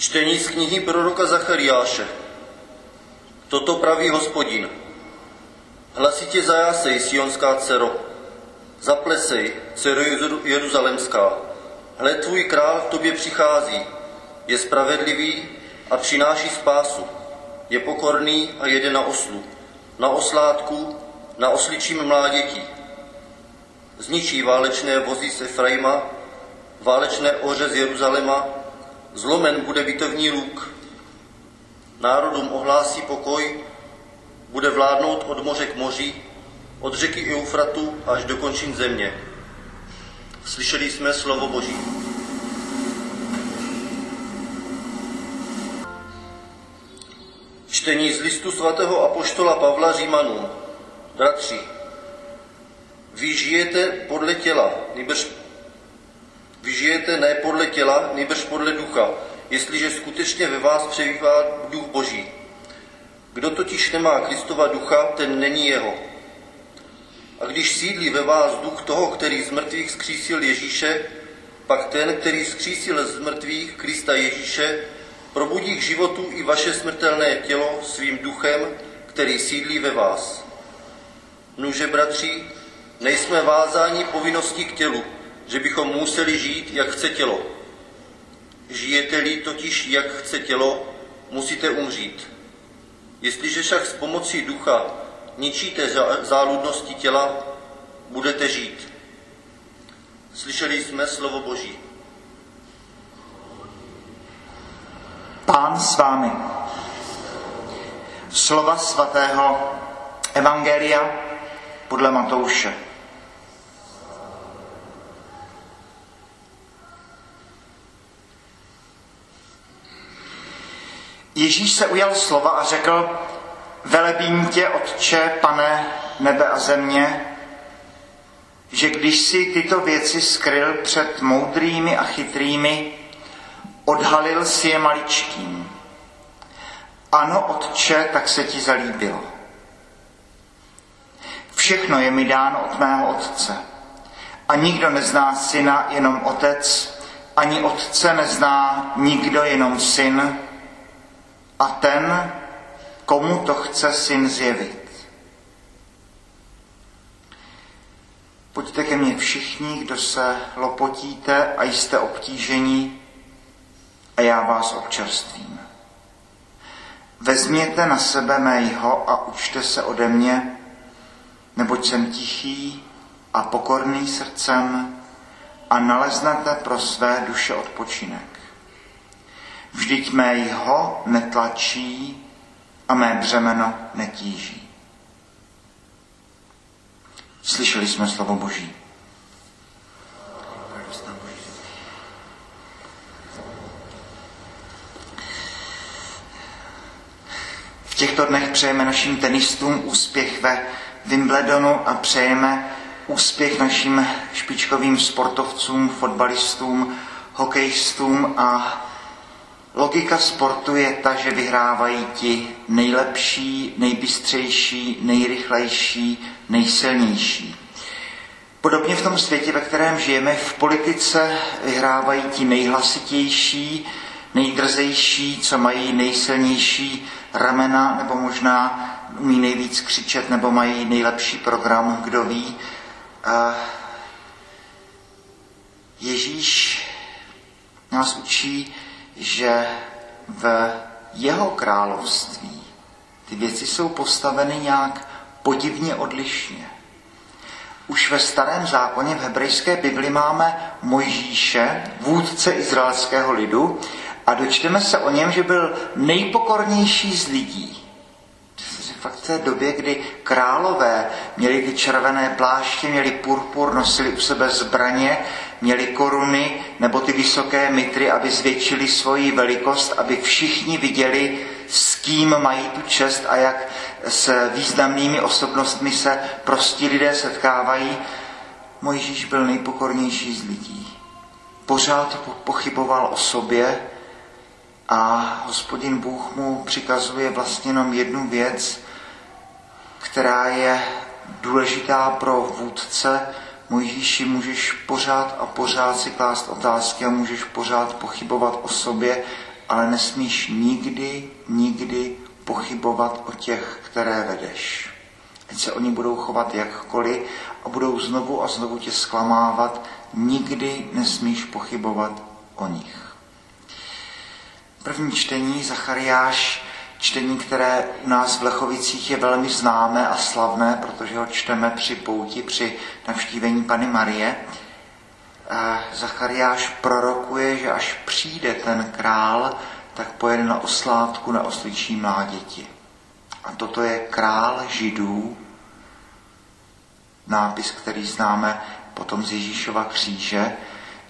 Čtení z knihy proroka Zachariáše. Toto praví hospodin. Hlasitě zajásej, Sionská dcero. Zaplesej, dcero Jeruzalemská. Hle, tvůj král k tobě přichází. Je spravedlivý a přináší spásu. Je pokorný a jede na oslu. Na oslátku, na osličím mláděti. Zničí válečné vozy z Efraima, válečné oře z Jeruzaléma, zlomen bude bitovní luk. Národům ohlásí pokoj, bude vládnout od moře k moři, od řeky Eufratu až do končin země. Slyšeli jsme slovo Boží. Čtení z listu svatého apoštola Pavla Římanům. Bratři, vy žijete podle těla, vy žijete ne podle těla, nýbrž podle ducha, jestliže skutečně ve vás přebývá duch Boží. Kdo totiž nemá Kristova ducha, ten není jeho. A když sídlí ve vás duch toho, který z mrtvých zkřísil Ježíše, pak ten, který zkřísil z mrtvých Krista Ježíše, probudí k životu i vaše smrtelné tělo svým duchem, který sídlí ve vás. Nuže, bratři, nejsme vázáni povinností k tělu, že bychom museli žít, jak chce tělo. Žijete-li totiž, jak chce tělo, musíte umřít. Jestliže však s pomocí ducha ničíte záludnosti těla, budete žít. Slyšeli jsme slovo Boží. Pán s vámi. Slova svatého Evangelia podle Matouše. Ježíš se ujal slova a řekl, velebím tě, Otče, pane nebe a země, že když si tyto věci skryl před moudrými a chytrými, odhalil si je maličkým. Ano, Otče, tak se ti zalíbilo. Všechno je mi dáno od mého Otce. A nikdo nezná syna, jenom Otec, ani Otce nezná nikdo, jenom syn, a ten, komu to chce syn zjevit. Pojďte ke mně všichni, kdo se lopotíte a jste obtížení, a já vás občerstvím. Vezměte na sebe mého a učte se ode mě, neboť jsem tichý a pokorný srdcem a naleznete pro své duše odpočinek. Vždyť mé jeho netlačí a mé břemeno netíží. Slyšeli jsme slovo Boží. V těchto dnech přejeme našim tenistům úspěch ve Wimbledonu a přejeme úspěch našim špičkovým sportovcům, fotbalistům, hokejistům a Logika sportu je ta, že vyhrávají ti nejlepší, nejbystřejší, nejrychlejší, nejsilnější. Podobně v tom světě, ve kterém žijeme, v politice vyhrávají ti nejhlasitější, nejdrzejší, co mají nejsilnější ramena, nebo možná umí nejvíc křičet, nebo mají nejlepší program, kdo ví. Ježíš nás učí, že v jeho království ty věci jsou postaveny nějak podivně odlišně. Už ve starém zákoně v hebrejské Bibli máme Mojžíše, vůdce izraelského lidu, a dočteme se o něm, že byl nejpokornější z lidí. Fakt v té době, kdy králové měli ty červené pláště, měli purpur, nosili u sebe zbraně, měli koruny nebo ty vysoké mitry, aby zvětšili svoji velikost, aby všichni viděli, s kým mají tu čest a jak s významnými osobnostmi se prostí lidé setkávají. Mojžíš byl nejpokornější z lidí. Pořád pochyboval o sobě a hospodin Bůh mu přikazuje vlastně jenom jednu věc, která je důležitá pro vůdce, Mojžíši, můžeš pořád a pořád si klást otázky a můžeš pořád pochybovat o sobě ale nesmíš nikdy, nikdy pochybovat o těch, které vedeš. Ať se oni budou chovat jakkoliv a budou znovu a znovu tě zklamávat, nikdy nesmíš pochybovat o nich. První čtení Zachariáš, čtení, které u nás v Lechovicích je velmi známé a slavné, protože ho čteme při pouti, při navštívení Pany Marie. Zachariáš prorokuje, že až přijde ten král, tak pojede na oslátku na osličí mláděti. A toto je král židů, nápis, který známe potom z Ježíšova kříže,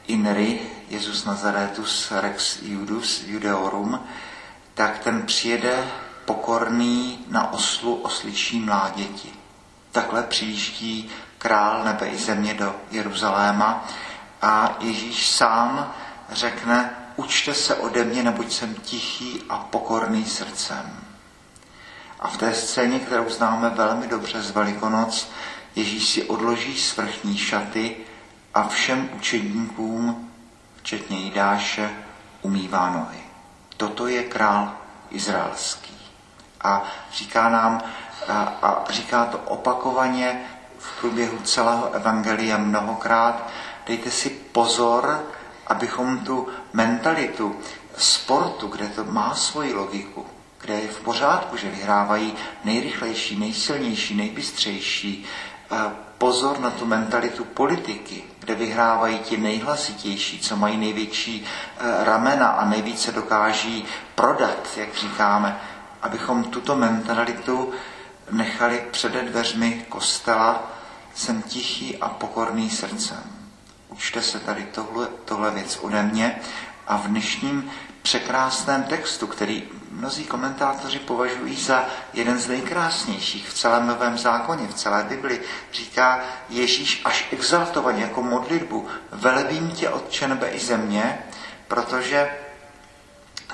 Inri, Jezus Nazaretus Rex Judus Judeorum, tak ten přijede pokorný na oslu osličí mláděti. Takhle přijíždí král nebe i země do Jeruzaléma a Ježíš sám řekne, učte se ode mě, neboť jsem tichý a pokorný srdcem. A v té scéně, kterou známe velmi dobře z Velikonoc, Ježíš si odloží svrchní šaty a všem učedníkům, včetně Jidáše, umývá nohy. Toto je král izraelský. A říká nám, a, a říká to opakovaně v průběhu celého evangelia mnohokrát, dejte si pozor, abychom tu mentalitu sportu, kde to má svoji logiku, kde je v pořádku, že vyhrávají nejrychlejší, nejsilnější, nejbystřejší, pozor na tu mentalitu politiky, kde vyhrávají ti nejhlasitější, co mají největší e, ramena a nejvíce dokáží prodat, jak říkáme, abychom tuto mentalitu nechali před dveřmi kostela, jsem tichý a pokorný srdcem. Učte se tady tohle, tohle věc ode mě a v dnešním překrásném textu, který mnozí komentátoři považují za jeden z nejkrásnějších v celém Novém zákoně, v celé Bibli, říká Ježíš až exaltovaně jako modlitbu, velebím tě, Otče nebe i země, protože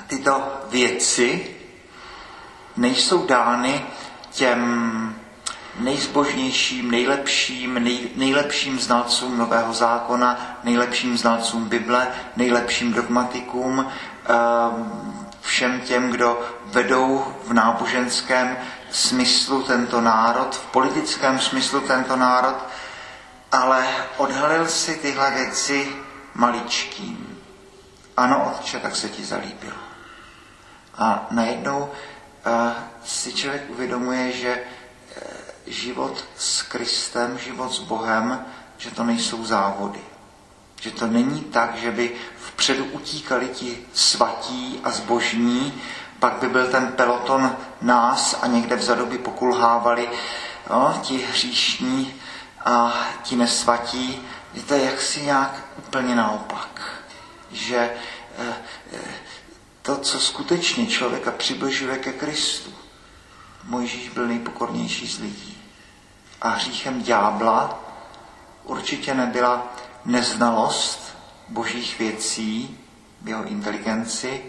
tyto věci nejsou dány těm nejzbožnějším, nejlepším, nej, nejlepším znalcům Nového zákona, nejlepším znalcům Bible, nejlepším dogmatikům, ehm, všem těm, kdo vedou v náboženském smyslu tento národ, v politickém smyslu tento národ, ale odhalil si tyhle věci maličkým. Ano, otče, tak se ti zalíbilo. A najednou uh, si člověk uvědomuje, že život s Kristem, život s Bohem, že to nejsou závody. Že to není tak, že by vpředu utíkali ti svatí a zbožní, pak by byl ten peloton nás a někde vzadu by pokulhávali no, ti hříšní a ti nesvatí. Je to jaksi nějak úplně naopak. Že eh, eh, to, co skutečně člověka přibližuje ke Kristu, Mojžíš byl nejpokornější z lidí. A hříchem ďábla určitě nebyla neznalost božích věcí, jeho inteligenci.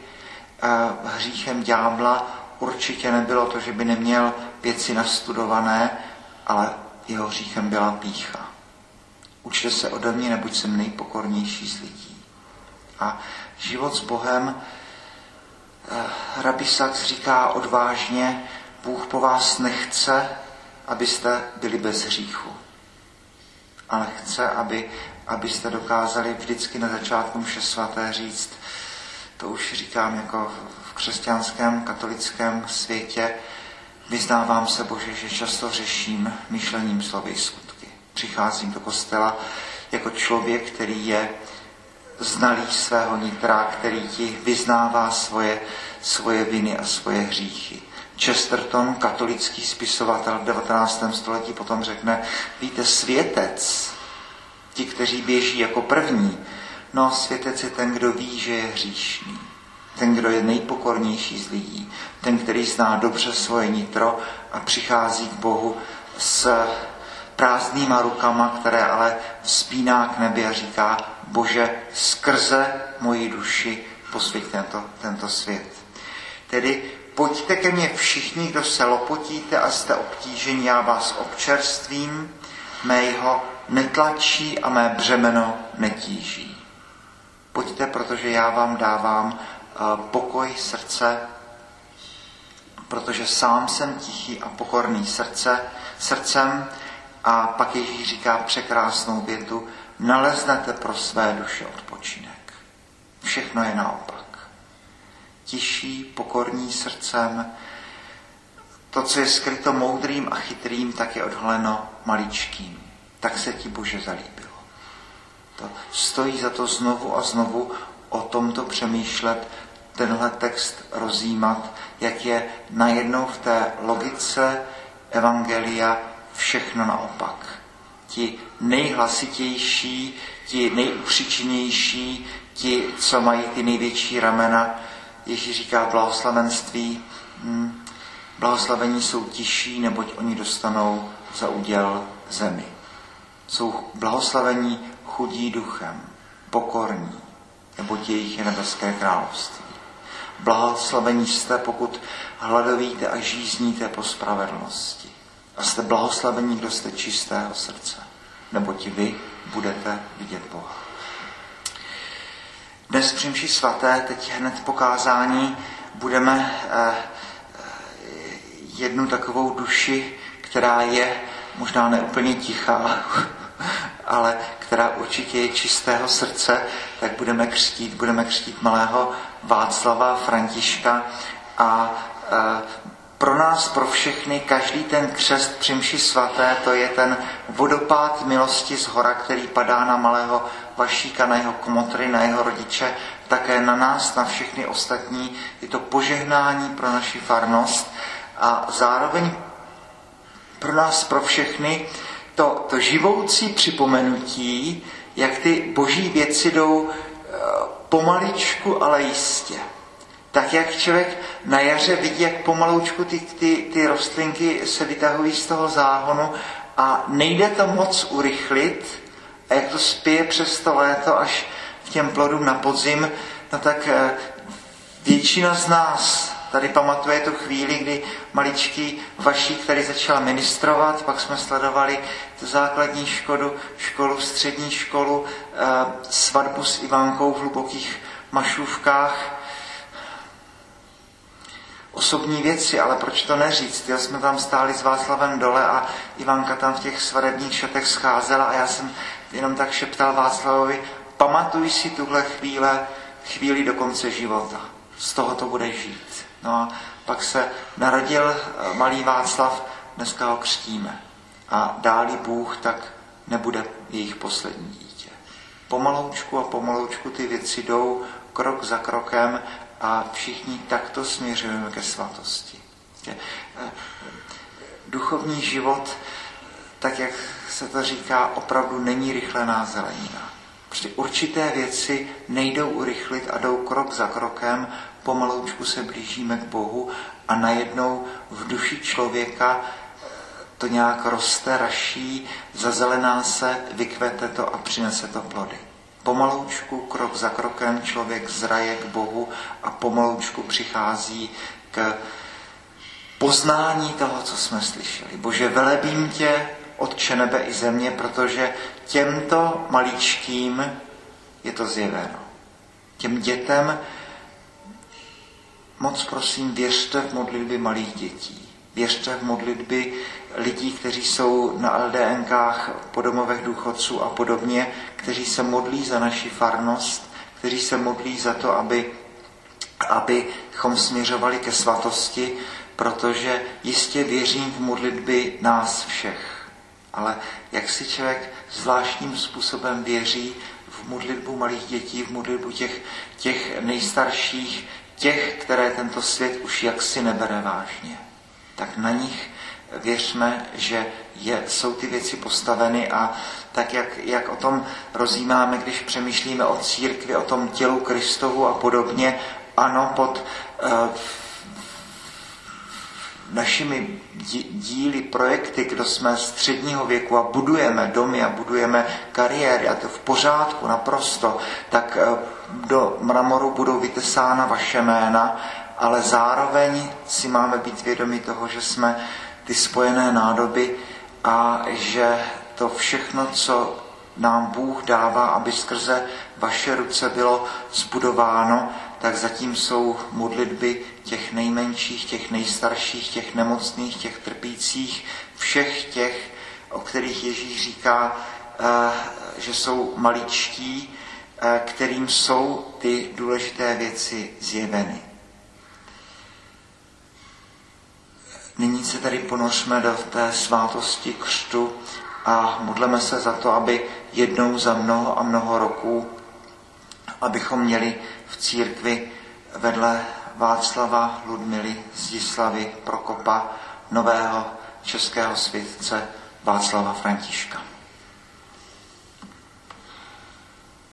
Hříchem ďábla určitě nebylo to, že by neměl věci nastudované, ale jeho hříchem byla pícha. Učte se ode mě, neboť jsem nejpokornější z lidí. A život s Bohem, eh, Rabbi Sachs říká odvážně, Bůh po vás nechce, abyste byli bez hříchu, ale chce, aby abyste dokázali vždycky na začátku vše svaté říct, to už říkám jako v křesťanském, katolickém světě, vyznávám se, Bože, že často řeším myšlením, slovy skutky. Přicházím do kostela jako člověk, který je znalý svého nitra, který ti vyznává svoje, svoje viny a svoje hříchy. Chesterton, katolický spisovatel v 19. století, potom řekne, víte, světec ti, kteří běží jako první. No, světec je ten, kdo ví, že je hříšný. Ten, kdo je nejpokornější z lidí. Ten, který zná dobře svoje nitro a přichází k Bohu s prázdnýma rukama, které ale vzpíná k nebi a říká, Bože, skrze moji duši posvěť tento, tento svět. Tedy pojďte ke mně všichni, kdo se lopotíte a jste obtíženi, já vás občerstvím, mého netlačí a mé břemeno netíží. Pojďte, protože já vám dávám pokoj srdce, protože sám jsem tichý a pokorný srdce, srdcem. A pak Ježíš říká překrásnou větu, naleznete pro své duše odpočinek. Všechno je naopak. Tiší, pokorní srdcem, to, co je skryto moudrým a chytrým, tak je odhaleno maličkým. Tak se ti Bože zalíbilo. To stojí za to znovu a znovu o tomto přemýšlet, tenhle text rozjímat, jak je najednou v té logice Evangelia všechno naopak. Ti nejhlasitější, ti nejupříčinnější, ti, co mají ty největší ramena, Ježíš říká blahoslavenství, hmm, blahoslavení jsou tiší, neboť oni dostanou za úděl zemi. Jsou blahoslavení chudí duchem, pokorní, neboť jejich je nebeské království. Blahoslavení jste, pokud hladovíte a žízníte po spravedlnosti. A jste blahoslavení, kdo jste čistého srdce, neboť vy budete vidět Boha. Dnes při mši svaté, teď hned po kázání, budeme eh, jednu takovou duši, která je možná neúplně tichá, ale která určitě je čistého srdce, tak budeme křtít, budeme křtít malého Václava Františka a e, pro nás, pro všechny, každý ten křest při mši svaté, to je ten vodopád milosti z hora, který padá na malého Vašíka, na jeho komotry, na jeho rodiče, také na nás, na všechny ostatní. Je to požehnání pro naši farnost a zároveň pro nás, pro všechny, to, to živoucí připomenutí, jak ty boží věci jdou eh, pomaličku, ale jistě. Tak jak člověk na jaře vidí, jak pomaloučku ty, ty, ty rostlinky se vytahují z toho záhonu a nejde to moc urychlit a jak to spěje přes to léto až k těm plodům na podzim, no tak eh, většina z nás tady pamatuje tu chvíli, kdy maličký Vašík tady začal ministrovat, pak jsme sledovali tu základní školu, školu, střední školu, eh, svatbu s Ivankou v hlubokých mašůvkách. Osobní věci, ale proč to neříct? Já jsme tam stáli s Václavem dole a Ivanka tam v těch svadebních šatech scházela a já jsem jenom tak šeptal Václavovi, pamatuj si tuhle chvíle, chvíli do konce života. Z toho to bude žít. No a pak se narodil eh, malý Václav, dneska ho křtíme. A dáli Bůh, tak nebude jejich poslední dítě. Pomaloučku a pomaloučku ty věci jdou krok za krokem a všichni takto směřujeme ke svatosti. Eh, duchovní život, tak jak se to říká, opravdu není rychlená zelenina. Prostě určité věci nejdou urychlit a jdou krok za krokem pomaloučku se blížíme k Bohu a najednou v duši člověka to nějak roste, raší, zazelená se, vykvete to a přinese to plody. Pomaloučku, krok za krokem člověk zraje k Bohu a pomaloučku přichází k poznání toho, co jsme slyšeli. Bože, velebím tě, Otče nebe i země, protože těmto maličkým je to zjeveno. Těm dětem Moc prosím, věřte v modlitby malých dětí. Věřte v modlitby lidí, kteří jsou na LDNkách, po domovech důchodců a podobně, kteří se modlí za naši farnost, kteří se modlí za to, aby, abychom směřovali ke svatosti, protože jistě věřím v modlitby nás všech. Ale jak si člověk zvláštním způsobem věří v modlitbu malých dětí, v modlitbu těch, těch nejstarších, těch, které tento svět už jaksi nebere vážně, tak na nich věřme, že je, jsou ty věci postaveny a tak, jak, jak o tom rozjímáme, když přemýšlíme o církvi, o tom tělu Kristovu a podobně, ano, pod uh, našimi díly, projekty, kdo jsme středního věku a budujeme domy a budujeme kariéry a to v pořádku naprosto, tak uh, do mramoru budou vytesána vaše jména, ale zároveň si máme být vědomi toho, že jsme ty spojené nádoby a že to všechno, co nám Bůh dává, aby skrze vaše ruce bylo zbudováno, tak zatím jsou modlitby těch nejmenších, těch nejstarších, těch nemocných, těch trpících, všech těch, o kterých Ježíš říká, eh, že jsou maličtí, eh, kterým jsou ty důležité věci zjeveny. Nyní se tady ponořme do té svátosti křtu a modleme se za to, aby jednou za mnoho a mnoho roků, abychom měli v církvi vedle Václava, Ludmily, Zdislavy, Prokopa, nového českého světce Václava Františka.